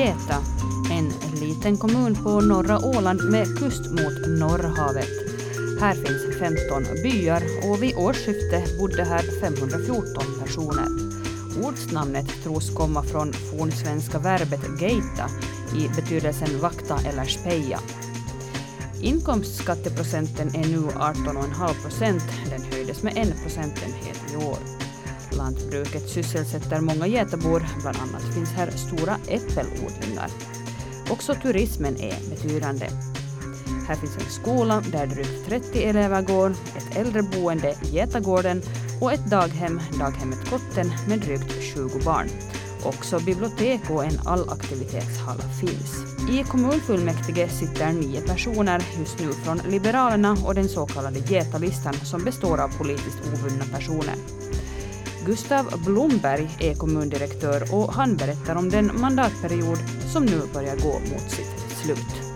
Geta, en liten kommun på norra Åland med kust mot Norrhavet. Här finns 15 byar och vid årsskiftet bodde här 514 personer. Ortsnamnet tros komma från fornsvenska verbet geita i betydelsen vakta eller speja. Inkomstskatteprocenten är nu 18,5 procent. Den höjdes med en procentenhet i år. Lantbruket sysselsätter många getabor, bland annat finns här stora äppelodlingar. Också turismen är betydande. Här finns en skola där drygt 30 elever går, ett äldreboende, Getagården och ett daghem, daghemmet Kotten, med drygt 20 barn. Också bibliotek och en allaktivitetshall finns. I kommunfullmäktige sitter nio personer just nu från Liberalerna och den så kallade Getalistan som består av politiskt ovunna personer. Gustav Blomberg är kommundirektör och han berättar om den mandatperiod som nu börjar gå mot sitt slut.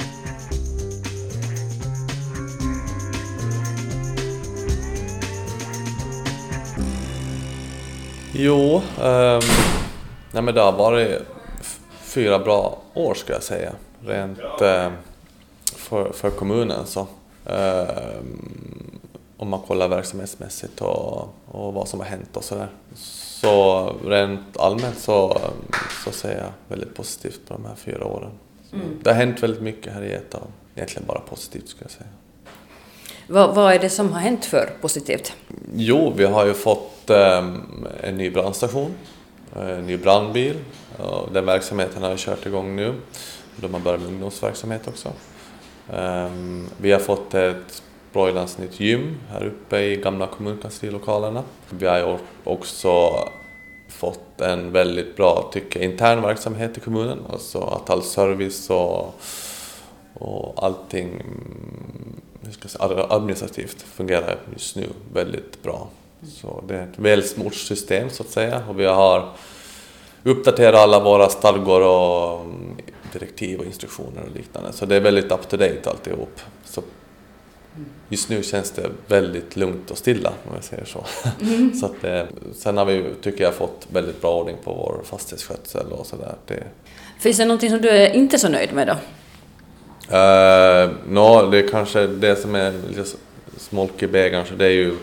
Jo, um, nej men det har varit fyra bra år ska jag säga. Rent uh, för, för kommunen så. Um, om man kollar verksamhetsmässigt och, och vad som har hänt och sådär. Så rent allmänt så, så ser jag väldigt positivt på de här fyra åren. Mm. Det har hänt väldigt mycket här i Geta, egentligen bara positivt skulle jag säga. Vad, vad, är det som har hänt för positivt? Jo, vi har ju fått um, en ny brandstation, en ny brandbil. Och den verksamheten har ju kört igång nu. De har börjat med ungdomsverksamhet också. Um, vi har fått ett Broilans nytt gym här uppe i gamla kommunkanslilokalerna. Vi har också fått en väldigt bra, tycker intern verksamhet i kommunen. Alltså att all service och, och allting mm, hur ska jag säga, administrativt fungerar just nu väldigt bra. Så det är ett välsmort system så att säga och vi har uppdaterat alla våra stadgor och mm, direktiv och instruktioner och liknande. Så det är väldigt up to date alltihop. Så just nu känns det väldigt lugnt och stilla om jag säger så. Mm. så att det, sen har vi, tycker jag, fått väldigt bra ordning på vår fastighetsskötsel och sådär. Det... Finns det någonting som du är inte så nöjd med då? Uh, no, det är kanske det som är lite smolk i bägaren, det är ju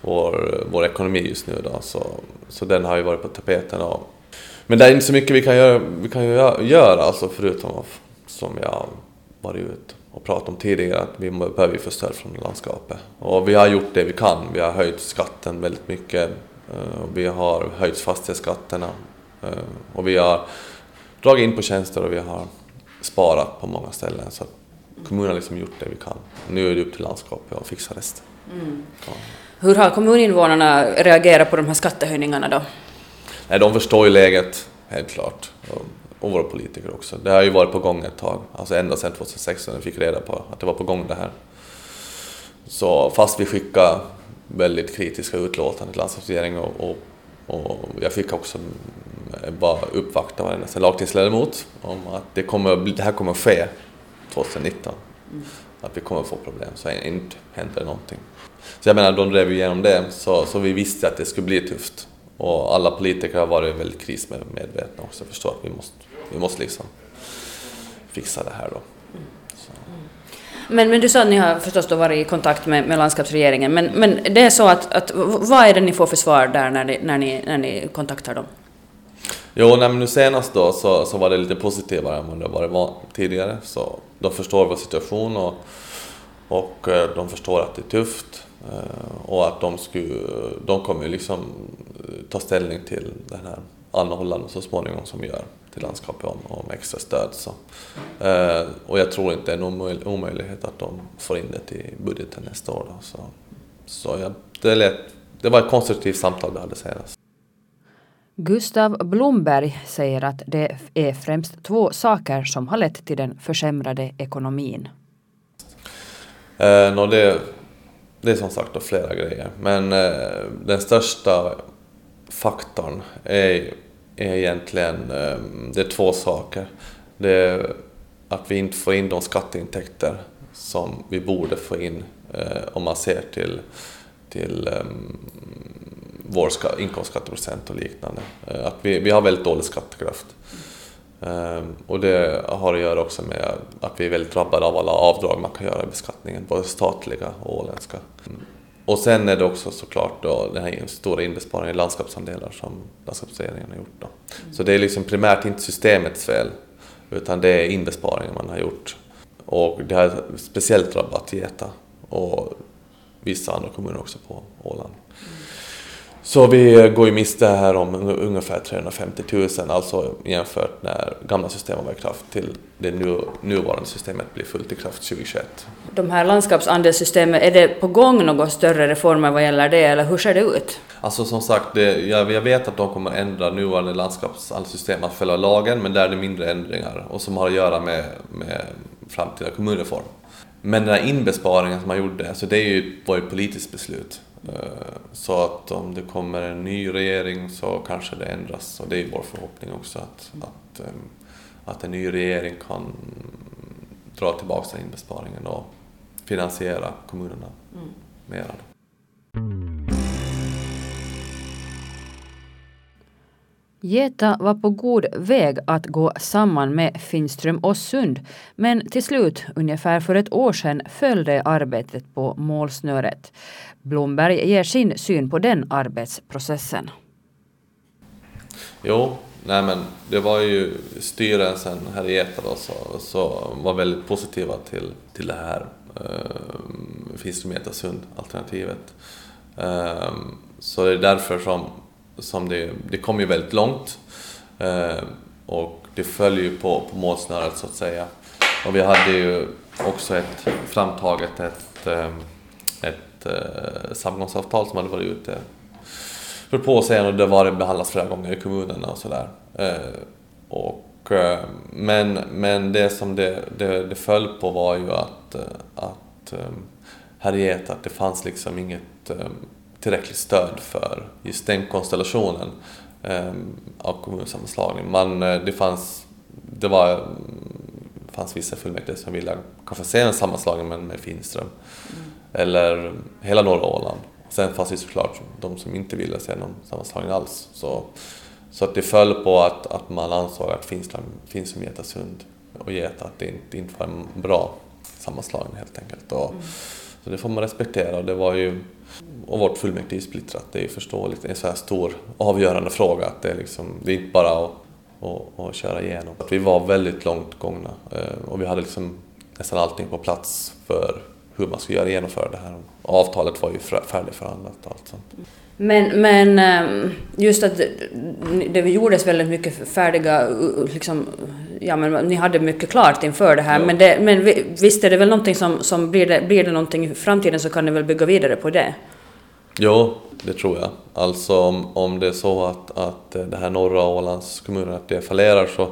vår, vår ekonomi just nu då, så, så den har ju varit på tapeten. Och, men det är inte så mycket vi kan göra, vi kan göra alltså förutom som jag varit ute och pratat om tidigare att vi behöver få stöd från landskapet. Och vi har gjort det vi kan. Vi har höjt skatten väldigt mycket. Eh, vi har höjt fastighetsskatterna eh, och vi har dragit in på tjänster och vi har sparat på många ställen. Så kommunen har liksom gjort det vi kan. Nu är det upp till landskapet att fixa resten. Mm. Hur har kommuninvånarna reagerat på de här skattehöjningarna då? Nej, de förstår ju läget, helt klart och våra politiker också. Det har ju varit på gång ett tag, alltså ända sedan 2016 när vi fick reda på att det var på gång det här. Så fast vi skickade väldigt kritiska utlåtanden till landskapsregeringen och, och, och, jag fick också bara uppvakta varje lagtingsledamot om att det, kommer, det här kommer ske 2019. Mm. Att vi kommer få problem, så inte händer någonting. Så jag menar, de drev igenom det, så, så vi visste att det skulle bli tufft. Och alla politiker har varit väldigt krismedvetna också, förstår att vi måste, vi måste liksom fixa det här då. Men, men du sa att ni har förstås då varit i kontakt med, med landskapsregeringen, men, men det är så att, att vad är det ni får för svar där när ni, när ni, när ni kontaktar dem? Jo, nej, nu senast då så, så var det lite positivare än vad det varit tidigare. Så de förstår vår situation och, och eh, de förstår att det är tufft. Eh, och att de, skulle, de kommer liksom ta ställning till den här anhållan så småningom som gör till landskapet om, om extra stöd. Så. Eh, och jag tror inte det är någon omöjlighet att de får in det till budgeten nästa år. Då. Så, så ja, det, lät, det var ett konstruktivt samtal vi hade senast. Gustav Blomberg säger att det är främst två saker som har lett till den försämrade ekonomin. Eh, no, det, det är som sagt då flera grejer, men eh, den största faktorn är, är egentligen eh, det är två saker. Det är att vi inte får in de skatteintäkter som vi borde få in eh, om man ser till, till eh, vår inkomstskatteprocent och liknande. Eh, att vi, vi har väldigt dålig skattekraft. Ehm, och det har att göra också med att vi är väldigt drabbade av alla avdrag man kan göra i beskattningen, både statliga och åländska. Och sen är det också såklart då den här stora inbesparingen i landskapsandelar som landskapsregeringen har gjort. Då. Så det är liksom primärt inte systemets fel, utan det är inbesparingen man har gjort. Och det har speciellt drabbat Geta och vissa andra kommuner också på Åland. Så vi går ju miste här om ungefär 350 000, alltså jämfört när gamla systemet var i kraft till det nu, nuvarande systemet blir fullt i kraft 2021. De här landskapsandelssystemen, är det på gång några större reformer vad gäller det eller hur ser det ut? Alltså som sagt, det, jag, jag vet att de kommer ändra nuvarande landskapsandelssystem att följa lagen, men där är det mindre ändringar och som har att göra med, med framtida kommunreform. Men den här inbesparingen som man gjorde, alltså det är ju, var ju ett politiskt beslut. Eh, så att om det kommer en ny regering så kanske det ändras och det är vår förhoppning också att, att, eh, att en ny regering kan dra tillbaka den besparingen och finansiera kommunerna mm. mera. Geta var på god väg att gå samman med Finström och Sund men till slut, ungefär för ett år sedan, följde arbetet på målsnöret. Blomberg ger sin syn på den arbetsprocessen. Jo, nej men det var ju styrelsen här i Geta då, så, så var väldigt positiva till, till det här eh, Finström Sund alternativet. Eh, så det är därför som som det, det kom ju väldigt långt eh, och det följer ju på, på målsnöret så att säga. Och vi hade ju också ett framtaget ett, eh, ett eh, samgångsavtal som hade varit ute för ett och det var behandlats flera gånger i kommunerna och sådär. Eh, och, eh, men, men det som det, det, det föll på var ju att, eh, att eh, här i att det fanns liksom inget eh, tillräckligt stöd för just den konstellationen eh, av kommunsammanslagning. Man, eh, det fanns, det var, fanns vissa fullmäktige som ville kanske se en sammanslagning med, med Finström mm. eller hela norra Åland. Sen fanns det såklart de som inte ville se någon sammanslagning alls. Så, så att det föll på att, att man ansåg att Finström, Finström Getasund och Geta, att det inte, inte var en bra sammanslagning helt enkelt. Och, mm. Så det får man respektera och det var ju och vårt fullmäktige är splittrat, det är förståeligt. Det är en så här stor avgörande fråga att det är, liksom, det är inte bara att, att, att köra igenom. Att vi var väldigt långt gångna eh, och vi hade liksom nästan allting på plats för hur man skulle göra genomföra det här. Avtalet var ju färdigförhandlat och allt sånt. Men, men ehm, just att det gjordes väldigt mycket färdiga, liksom, ja men ni hade mycket klart inför det här, ja. men, det, men visst är det väl någonting som, som blir, det, blir det någonting i framtiden så kan ni väl bygga vidare på det? Jo, det tror jag. Alltså om, om det är så att, att eh, det här norra Ålands kommuner att det fallerar så,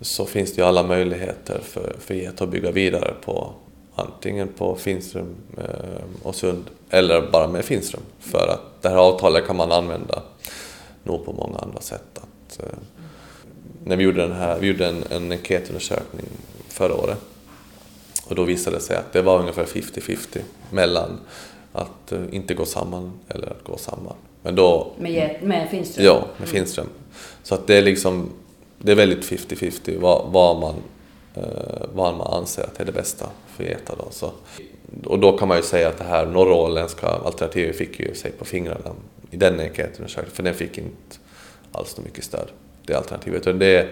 så finns det ju alla möjligheter för, för Get att bygga vidare på antingen på Finström eh, och Sund eller bara med Finström. För att det här avtalet kan man använda nog på många andra sätt. Att, eh, när vi gjorde, den här, vi gjorde en, en enkätundersökning förra året och då visade det sig att det var ungefär 50-50 mellan att uh, inte gå samman eller att gå samman. Men då, med, med Finström? Ja, med Finström. Så att det är liksom, det är väldigt 50-50 vad, vad, man, uh, vad man anser att är det bästa för ETA. Då. Så, och då kan man ju säga att det här norråländska alternativet fick ju sig på fingrarna i den enkätundersökningen, för den fick inte alls så mycket stöd, det alternativet. det,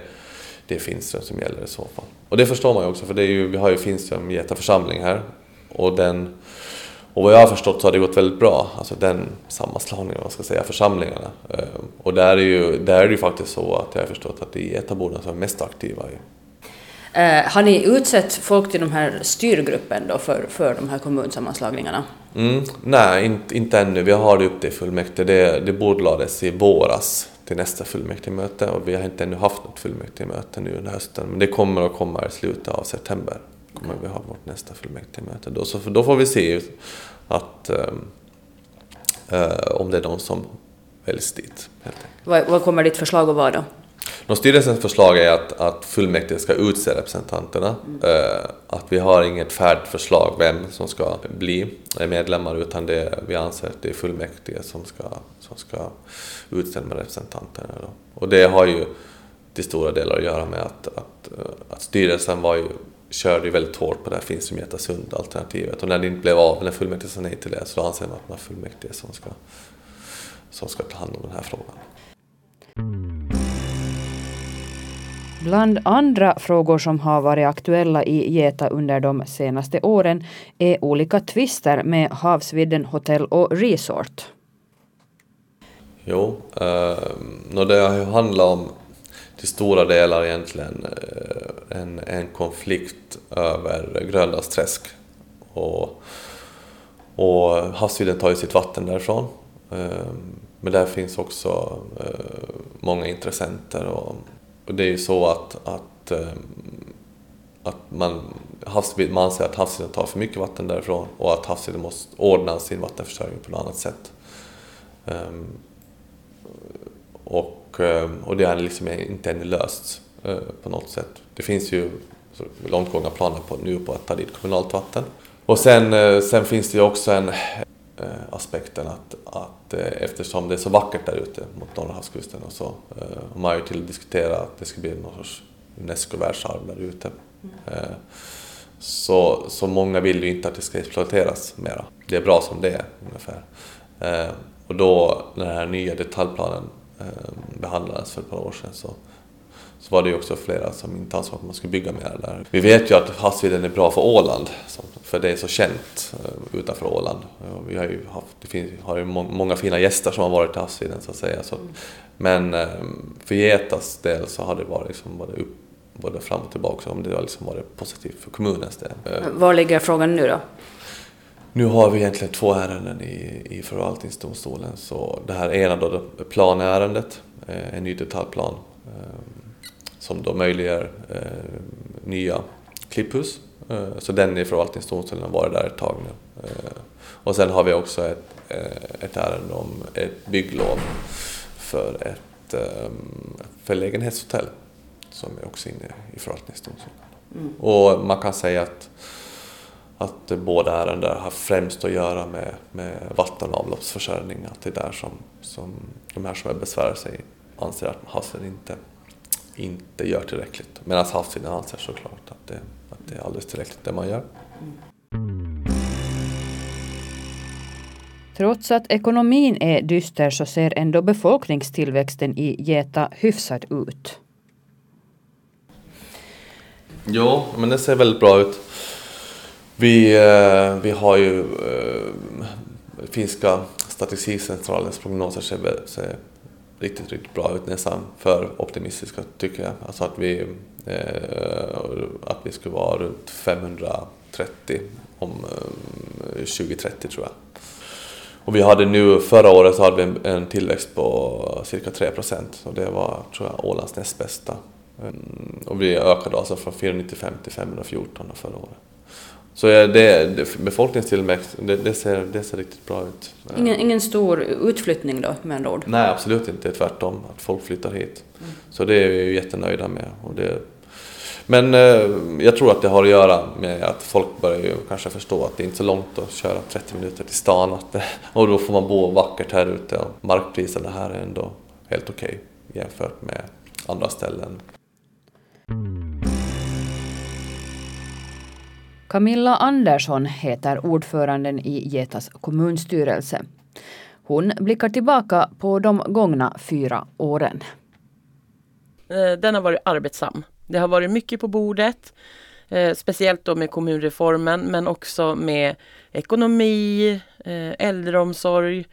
det är Finström som gäller i så fall. Och det förstår man ju också, för det är ju, vi har ju Finström Geta församling här och den och vad jag har förstått så har det gått väldigt bra, alltså den sammanslagningen, vad ska jag säga, församlingarna. Eh, och där är, ju, där är det ju faktiskt så att jag har förstått att det är Etaborna som är mest aktiva. Eh, har ni utsett folk till de här styrgruppen då för, för de här kommunsammanslagningarna? Mm, nej, inte, inte ännu. Vi har det upp till fullmäktige. Det, det bordlades i våras till nästa fullmäktigemöte och vi har inte ännu haft något fullmäktigemöte nu under hösten. Men det kommer att komma i slutet av september kommer vi ha vårt nästa fullmäktigemöte då. Så då får vi se att, äh, om det är någon som väljs dit. Vad, vad kommer ditt förslag att vara då? Nå, styrelsens förslag är att, att fullmäktige ska utse representanterna. Mm. Äh, att vi har inget färdigt förslag vem som ska bli medlemmar utan det, vi anser att det är fullmäktige som ska, som ska utse de representanterna. Då. Och det har ju till stora delar att göra med att, att, att styrelsen var ju, körde ju väldigt hårt på det här Finström Getasund alternativet och när det inte blev av, när fullmäktige sa nej till det så anser man att man fullmäktige som ska, som ska ta hand om den här frågan. Bland andra frågor som har varit aktuella i Geta under de senaste åren är olika tvister med Havsvidden Hotel och Resort. Jo, eh, det har ju handlat om till stora delar egentligen eh, en, en konflikt över Gröndalsträsk. Och, och havsvidden tar ju sitt vatten därifrån. Ehm, men där finns också eh, många intressenter och, och det är ju så att, att, eh, att man, havsvidden, man anser att havsvidden tar för mycket vatten därifrån och att havsvidden måste ordna sin vattenförsörjning på något annat sätt. Ehm, och och, eh, och det är liksom inte ännu löst uh, på något sätt. Det finns ju långtgångna planer på, nu på att ta dit kommunalt vatten. Och sen, uh, sen finns det ju också en uh, aspekten att, att eftersom det är så vackert där ute mot norra havskusten och så, och man har ju till att diskutera att det ska bli någon sorts Unesco-världsarv där ute. Mm. Så, så många vill ju inte att det ska exploateras mera. Det är bra som det är ungefär. Och då den här nya detaljplanen eh, behandlades för ett par år sedan så, så var det ju också flera som inte ansåg att man skulle bygga mer där. Vi vet ju att havsvidden är bra för Åland, för det är så känt eh, utanför Åland. Vi har ju haft, det finns, har ju många fina gäster som har varit i havsvidden så att säga. Så, men eh, för Getas del så har det varit liksom både upp både fram och tillbaka om det har liksom varit positivt för kommunens del. Var ligger frågan nu då? Nu har vi egentligen två ärenden i, i förvaltningsdomstolen. Så det här ena då, planärendet, eh, en ny detaljplan eh, som då möjliggör eh, nya klipphus. Så den i förvaltningsdomstolen har varit där ett tag nu. Och sen har vi också ett, ett ärende om ett bygglov för ett förlägenhetshotell som är också inne i förvaltningsdomstolen. Mm. Och man kan säga att att båda ärenden har främst att göra med, med vatten och avloppsförsörjning. Att det är där som, som de här som besvärar sig anser att havsveden inte, inte gör tillräckligt. Medan havsveden anser såklart att det, att det är alldeles tillräckligt det man gör. Trots att ekonomin är dyster så ser ändå befolkningstillväxten i Geta hyfsad ut. Jo, men det ser väldigt bra ut. Vi, eh, vi har ju eh, finska statistikcentralens prognoser ser, ser riktigt, riktigt bra ut, nästan för optimistiska tycker jag. Alltså att vi, eh, att vi skulle vara runt 530 om 2030 tror jag. Och vi hade nu, förra året så hade vi en, en tillväxt på cirka 3 procent och det var, tror jag, Ålands näst bästa. Mm, och vi ökade alltså från 495 till 514 förra året. Så det, befolkningstillväxt, det, det, ser, det ser riktigt bra ut. Ingen, ingen stor utflyttning då med andra ord? Nej, absolut inte. Tvärtom, att folk flyttar hit. Mm. Så det är vi ju jättenöjda med. Och det, men eh, jag tror att det har att göra med att folk börjar ju kanske förstå att det är inte är så långt att köra 30 minuter till stan. Att, och då får man bo vackert här ute och markpriserna här är ändå helt okej okay jämfört med andra ställen. Camilla Andersson heter ordföranden i Getas kommunstyrelse. Hon blickar tillbaka på de gångna fyra åren. Eh, den har varit arbetsam. Det har varit mycket på bordet. Eh, speciellt då med kommunreformen men också med ekonomi, eh, äldreomsorg.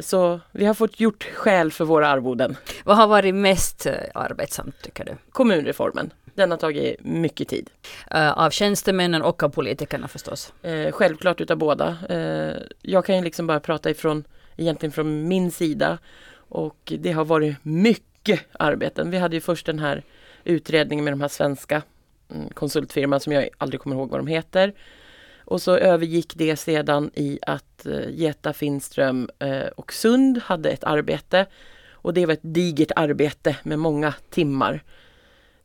Så vi har fått gjort skäl för våra arvoden. Vad har varit mest arbetsamt tycker du? Kommunreformen. Den har tagit mycket tid. Uh, av tjänstemännen och av politikerna förstås? Självklart utav båda. Jag kan ju liksom bara prata ifrån, egentligen från min sida. Och det har varit mycket arbeten. Vi hade ju först den här utredningen med de här svenska mm, konsultfirman som jag aldrig kommer ihåg vad de heter. Och så övergick det sedan i att eh, Geta Finström eh, och Sund hade ett arbete. Och det var ett digert arbete med många timmar.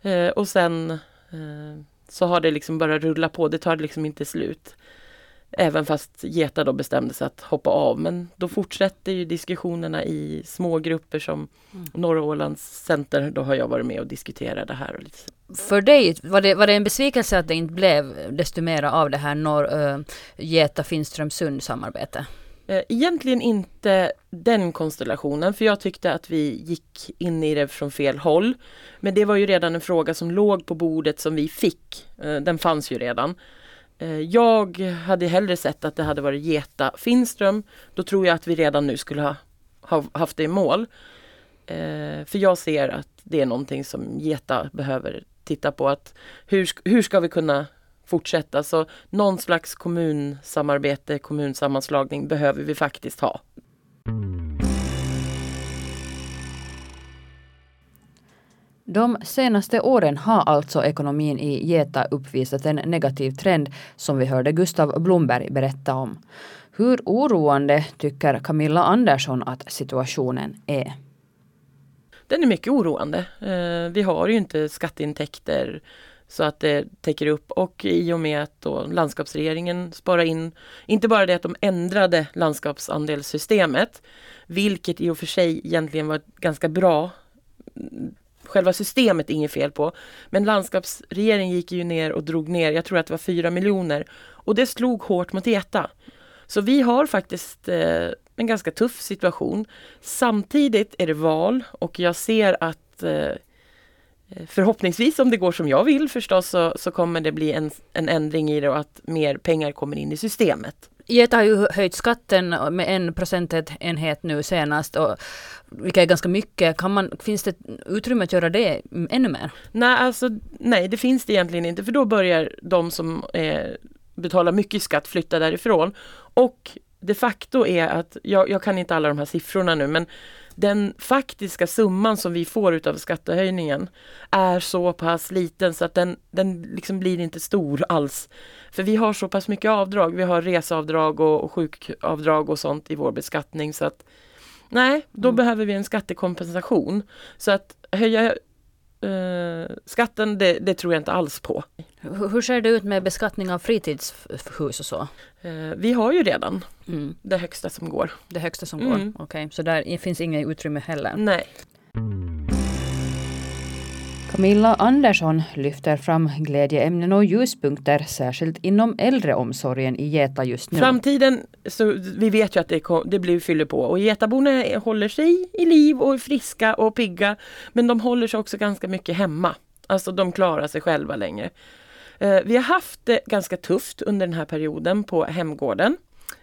Eh, och sen så har det liksom bara rulla på, det tar liksom inte slut. Även fast Geta då bestämde sig att hoppa av. Men då fortsätter ju diskussionerna i små grupper som mm. Norra Ålands center. Då har jag varit med och diskuterat det här. Och lite. För dig, var det, var det en besvikelse att det inte blev desto mer av det här Norr, äh, Geta Finströmsund samarbete? Eh, egentligen inte den konstellationen för jag tyckte att vi gick in i det från fel håll. Men det var ju redan en fråga som låg på bordet som vi fick. Eh, den fanns ju redan. Eh, jag hade hellre sett att det hade varit Geta Finström. Då tror jag att vi redan nu skulle ha, ha haft det i mål. Eh, för jag ser att det är någonting som Geta behöver titta på. Att hur, hur ska vi kunna fortsätta. Så någon slags kommunsamarbete, kommunsammanslagning behöver vi faktiskt ha. De senaste åren har alltså ekonomin i Geta uppvisat en negativ trend som vi hörde Gustav Blomberg berätta om. Hur oroande tycker Camilla Andersson att situationen är? Den är mycket oroande. Eh, vi har ju inte skatteintäkter så att det täcker upp och i och med att då landskapsregeringen sparar in, inte bara det att de ändrade landskapsandelssystemet, vilket i och för sig egentligen var ganska bra. Själva systemet är inget fel på. Men landskapsregeringen gick ju ner och drog ner, jag tror att det var 4 miljoner. Och det slog hårt mot ETA. Så vi har faktiskt eh, en ganska tuff situation. Samtidigt är det val och jag ser att eh, Eh, förhoppningsvis om det går som jag vill förstås så, så kommer det bli en, en ändring i det och att mer pengar kommer in i systemet. Geta har ju höjt skatten med en procentenhet nu senast, och, vilket är ganska mycket. Kan man, finns det utrymme att göra det ännu mer? Nej, alltså, nej, det finns det egentligen inte för då börjar de som eh, betalar mycket skatt flytta därifrån. Och de facto är att, jag, jag kan inte alla de här siffrorna nu men den faktiska summan som vi får utav skattehöjningen är så pass liten så att den, den liksom blir inte stor alls. För vi har så pass mycket avdrag. Vi har reseavdrag och, och sjukavdrag och sånt i vår beskattning så att nej, då mm. behöver vi en skattekompensation. Så att höja Uh, skatten, det, det, tror jag inte alls på. Hur, hur ser det ut med beskattning av fritidshus och så? Uh, vi har ju redan mm. det högsta som går. Det högsta som mm. går, okej. Okay. Så där finns inget utrymme heller? Nej. Camilla Andersson lyfter fram glädjeämnen och ljuspunkter särskilt inom äldreomsorgen i Geta just nu. Framtiden, så vi vet ju att det, det blir fyller på och Getaborna håller sig i liv och är friska och pigga. Men de håller sig också ganska mycket hemma. Alltså de klarar sig själva längre. Eh, vi har haft det ganska tufft under den här perioden på hemgården.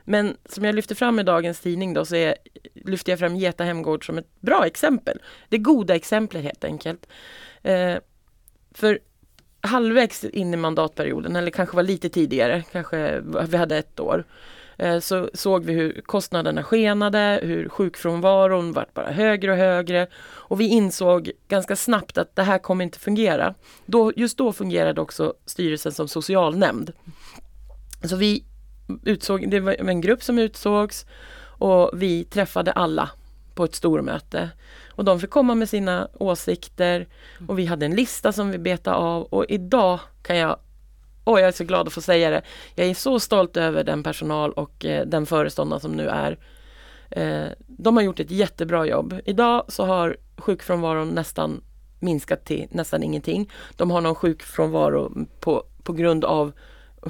Men som jag lyfter fram i dagens tidning då så är, lyfter jag fram Geta hemgård som ett bra exempel. Det goda exemplet helt enkelt. Eh, för halvvägs in i mandatperioden, eller kanske var lite tidigare, kanske vi hade ett år, eh, så såg vi hur kostnaderna skenade, hur sjukfrånvaron vart bara högre och högre. Och vi insåg ganska snabbt att det här kommer inte fungera. Då, just då fungerade också styrelsen som socialnämnd. Så vi utsåg, det var en grupp som utsågs och vi träffade alla på ett stormöte. Och de fick komma med sina åsikter och vi hade en lista som vi betade av och idag kan jag och jag är så glad att få säga det. Jag är så stolt över den personal och eh, den föreståndare som nu är. Eh, de har gjort ett jättebra jobb. Idag så har sjukfrånvaron nästan minskat till nästan ingenting. De har någon sjukfrånvaro på, på grund av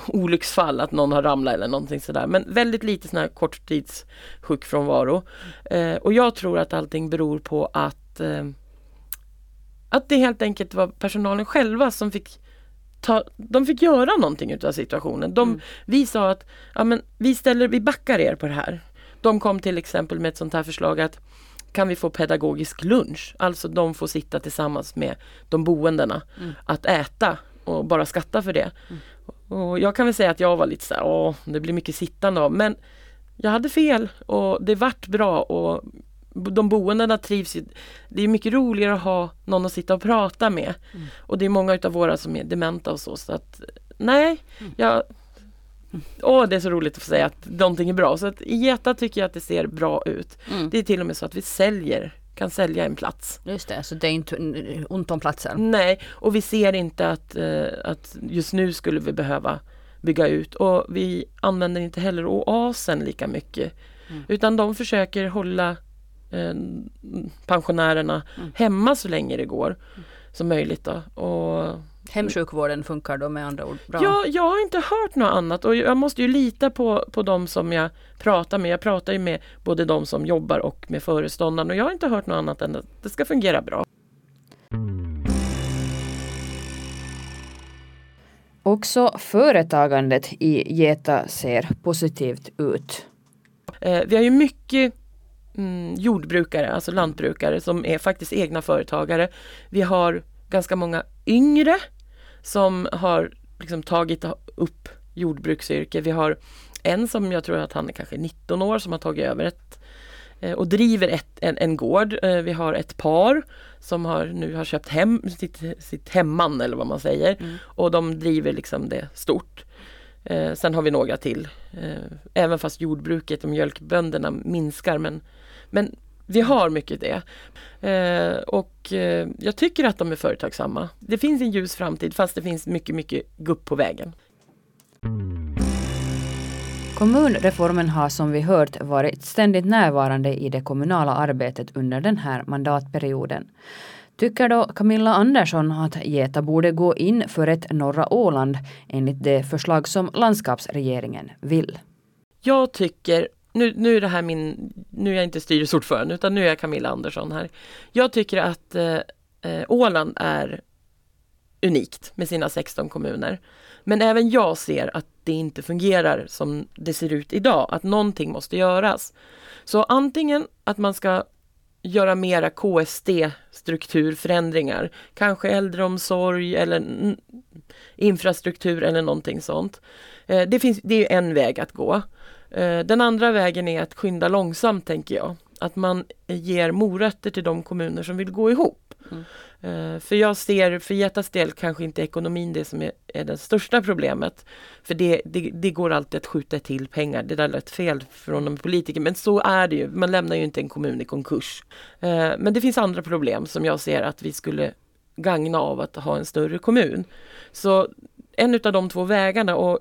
olycksfall, att någon har ramlat eller någonting sådär. Men väldigt lite sån här korttidssjukfrånvaro. Eh, och jag tror att allting beror på att eh, att det helt enkelt var personalen själva som fick ta, de fick göra någonting utav situationen. De, mm. Vi sa att ja, men vi, ställer, vi backar er på det här. De kom till exempel med ett sånt här förslag att kan vi få pedagogisk lunch? Alltså de får sitta tillsammans med de boendena mm. att äta och bara skatta för det. Mm. Och jag kan väl säga att jag var lite så här, åh, det blir mycket sittande av. Men jag hade fel och det vart bra och de boendena trivs ju. Det är mycket roligare att ha någon att sitta och prata med. Mm. Och det är många utav våra som är dementa och så. så att nej, mm. jag Åh, det är så roligt att få säga att någonting är bra. Så att i Geta tycker jag att det ser bra ut. Mm. Det är till och med så att vi säljer kan sälja en plats. Just det, så det är inte ont om platser? Nej, och vi ser inte att, eh, att just nu skulle vi behöva bygga ut och vi använder inte heller oasen lika mycket. Mm. Utan de försöker hålla eh, pensionärerna Mm. hemma så länge det går som möjligt. Då. Och Hemsjukvården funkar då med andra ord bra? Ja, jag har inte hört något annat och jag måste ju lita på, på de som jag pratar med. Jag pratar ju med både de som jobbar och med föreståndaren och jag har inte hört något annat än att det ska fungera bra. Också företagandet i Geta ser positivt ut. Eh, vi har ju mycket mm, jordbrukare, alltså lantbrukare som är faktiskt egna företagare. Vi har ganska många yngre som har liksom tagit upp jordbruksyrke. Vi har en som jag tror att han är kanske 19 år som har tagit över ett eh, och driver ett, en, en gård. Eh, Vi har ett par som har, nu har köpt hem sitt, sitt hemman eller vad man säger Mm. och de driver liksom det stort. Eh, sen har vi några till. Eh, även fast jordbruket och mjölkbönderna minskar men, men vi har mycket det. Eh, och eh, jag tycker att de är företagsamma. Det finns en ljus framtid fast det finns mycket, mycket gupp på vägen. Kommunreformen har som vi hört varit ständigt närvarande i det kommunala arbetet under den här mandatperioden. Tycker då Camilla Andersson att Geta borde gå in för ett norra Åland enligt det förslag som landskapsregeringen vill? Jag tycker, nu, nu är det här min, nu är jag inte styrelseordförande utan nu är jag Camilla Andersson här. Jag tycker att eh, eh Åland är unikt med sina 16 kommuner. Men även jag ser att det inte fungerar som det ser ut idag, att någonting måste göras. Så antingen att man ska göra mera KSD-strukturförändringar, kanske äldreomsorg eller infrastruktur eller någonting sånt. Eh, det, finns, det är en väg att gå. Eh, Den andra vägen är att skynda långsamt, tänker jag. Att man ger morötter till de kommuner som vill gå ihop. Mm. Eh, För jag ser, för Getas del kanske inte ekonomin det som är, är det största problemet. För det, det, det går alltid att skjuta till pengar. Det där lät fel från en politiker, men så är det ju. Man lämnar ju inte en kommun i konkurs. Eh, Men det finns andra problem som jag ser att vi skulle gagna av att ha en större kommun. Så en utav de två vägarna och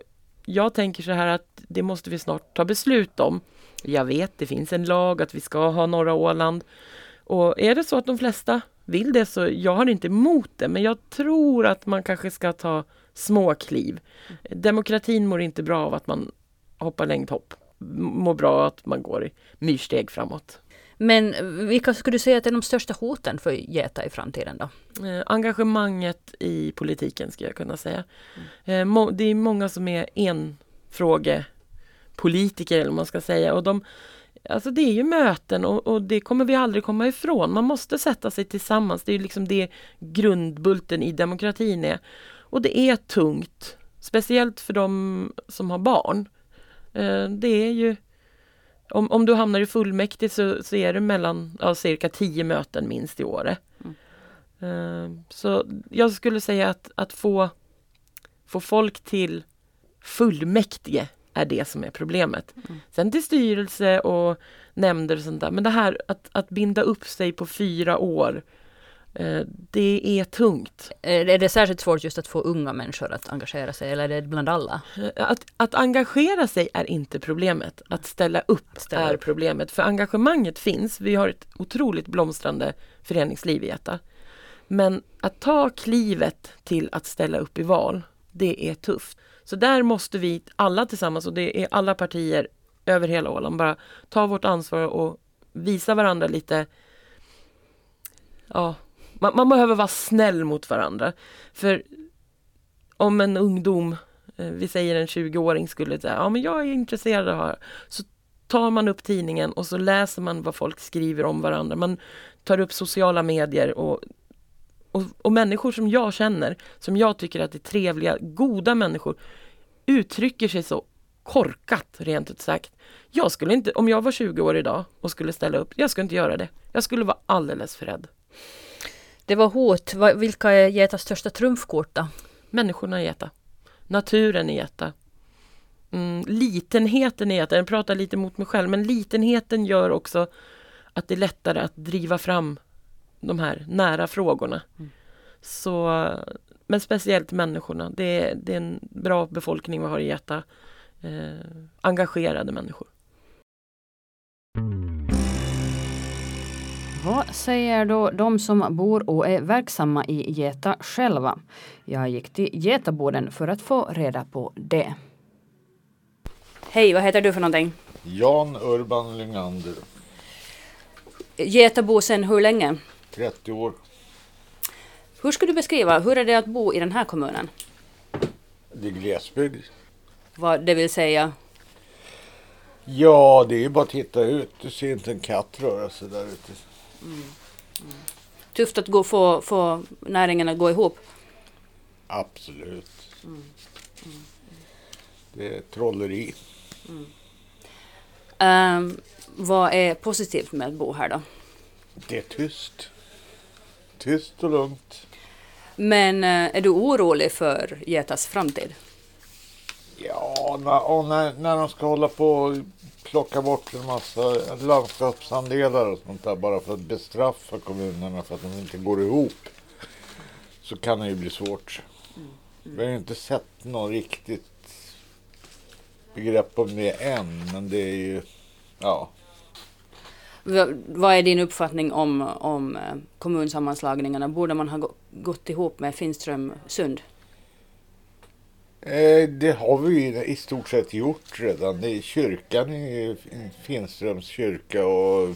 jag tänker så här att det måste vi snart ta beslut om. Jag vet, det finns en lag att vi ska ha norra Åland. Och är det så att de flesta vill det så jag har inte emot det, men jag tror att man kanske ska ta små kliv. Demokratin mår inte bra av att man hoppar längdhopp. Mår bra av att man går i myrsteg framåt. Men vilka skulle du säga att är de största hoten för Geta i framtiden då? Eh, engagemanget i politiken skulle jag kunna säga. Eh, må, det är många som är enfrågepolitiker eller vad man ska säga och de Alltså det är ju möten och, och det kommer vi aldrig komma ifrån. Man måste sätta sig tillsammans. Det är ju liksom det grundbulten i demokratin är. Och det är tungt. Speciellt för de som har barn. Eh, det är ju om, om du hamnar i fullmäktige så, så är det mellan ja, cirka tio möten minst i året. Eh, Så jag skulle säga att, att få, få folk till fullmäktige är det som är problemet. Sen till styrelse och nämnder och sånt där. Men det här att, att binda upp sig på fyra år, det är tungt. Är är det särskilt svårt just att få unga människor att engagera sig eller är det bland alla? Eh, Att, att engagera sig är inte problemet. Att ställa upp Ställa är upp. problemet. För engagemanget finns. Vi har ett otroligt blomstrande föreningsliv i Geta. Men att ta klivet till att ställa upp i val, det är tufft. Så där måste vi alla tillsammans, och det är alla partier över hela Åland, bara ta vårt ansvar och visa varandra lite Ja, man, man behöver vara snäll mot varandra. För om en ungdom, eh, vi säger en 20-åring skulle säga, ja men jag är intresserad av det här. Så tar man upp tidningen och så läser man vad folk skriver om varandra. Man tar upp sociala medier och, och, och människor som jag känner, som jag tycker att är trevliga, goda människor, uttrycker sig så korkat rent ut sagt. Jag skulle inte, om jag var 20 år idag och skulle ställa upp, jag skulle inte göra det. Jag skulle vara alldeles för rädd. Det var hot. Vilka är Getas största trumfkort då? Människorna i Geta. Naturen i Geta. Mm, litenheten i Geta, jag pratar lite mot mig själv, men litenheten gör också att det är lättare att driva fram de här nära frågorna. Så men speciellt människorna. Det är, det är en bra befolkning vi har i Geta. Eh, engagerade människor. Vad säger då de som bor och är verksamma i Geta själva? Jag gick till Getaboden för att få reda på det. Hej, vad heter du för någonting? Jan Urban Lyngander, Getabo sen hur länge? 30 år. Hur skulle du beskriva, hur är det att bo i den här kommunen? Det är glesbygd. Vad det vill säga, Ja, det är ju bara att titta ut. Du ser inte en katt röra sig där ute. Tufft att gå, få, få näringen att gå ihop. Absolut. Det är trolleri. Ehm, vad är positivt med att bo här då? Det är tyst. Tyst och lugnt. Men eh, är du orolig för Getas framtid? Ja, när, och när, när de ska hålla på och plocka bort en massa landskapsandelar och sånt där bara för att bestraffa kommunerna för att de inte går ihop. Så kan det ju bli svårt. Vi har ju inte sett något riktigt begrepp om det än, men det är ju, ja. Vad är din uppfattning om, om eh, kommunsammanslagningarna? Borde man ha gå- gått ihop med Finström Sund? Eh, Det har vi i stort sett gjort redan. Det är kyrkan i Finströms kyrka och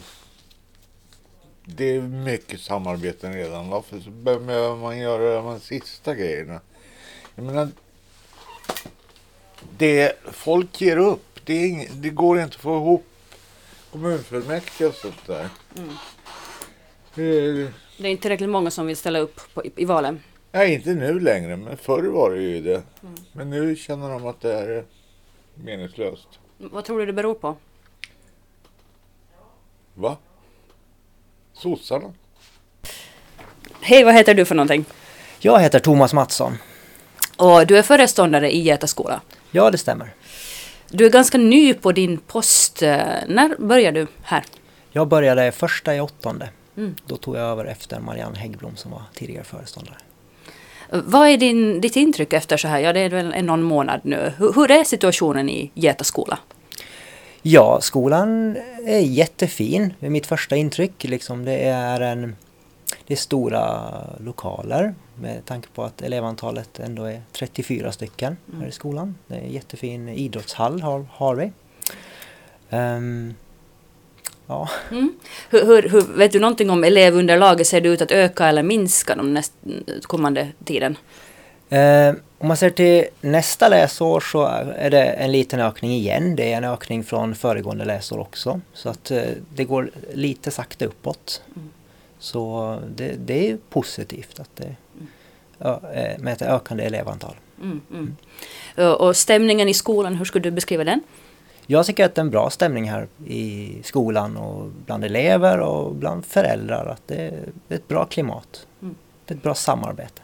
det är mycket samarbeten redan. Varför så behöver man göra de här sista grejerna? Jag menar, det folk ger upp. Det, är ing, det går inte att få ihop kommunfullmäktige och sånt där. Eh, Det är inte tillräckligt många som vill ställa upp på, i, i valen. Nej, inte nu längre, men förr var det ju det. Men nu känner de att det är meningslöst. Vad tror du det beror på? Va? Sossarna? Hej, vad heter du för någonting? Jag heter Thomas Mattsson. Och du är föreståndare i Geta skola. Ja, det stämmer. Du är ganska ny på din post. Eh, När började du här? Jag började första i åttonde. Mm. Då tog jag över efter Marianne Häggblom som var tidigare föreståndare. Vad är din, ditt intryck efter så här? Ja, det är väl någon månad nu. Hur, hur är situationen i Geta skola? Ja, skolan är jättefin. Det är mitt första intryck. Liksom det, är en, det är stora lokaler med tanke på att elevantalet ändå är 34 stycken här i skolan. Det är en jättefin idrottshall har, har vi. Um, ja, Mm. Hur, hur, hur, vet du någonting om elevunderlaget? Ser det ut att öka eller minska de näst, kommande tiden? Eh, om man ser till nästa läsår så är det en liten ökning igen. Det är en ökning från föregående läsår också. Så att eh, det går lite sakta uppåt. Så det, det är positivt att det, eh, med ett ökande elevantal. Mm, mm. Och- Och stämningen i skolan, hur skulle du beskriva den? Jag tycker att det är en bra stämning här i skolan och bland elever och bland föräldrar. Att det är ett bra klimat. Mm. Det är ett bra samarbete.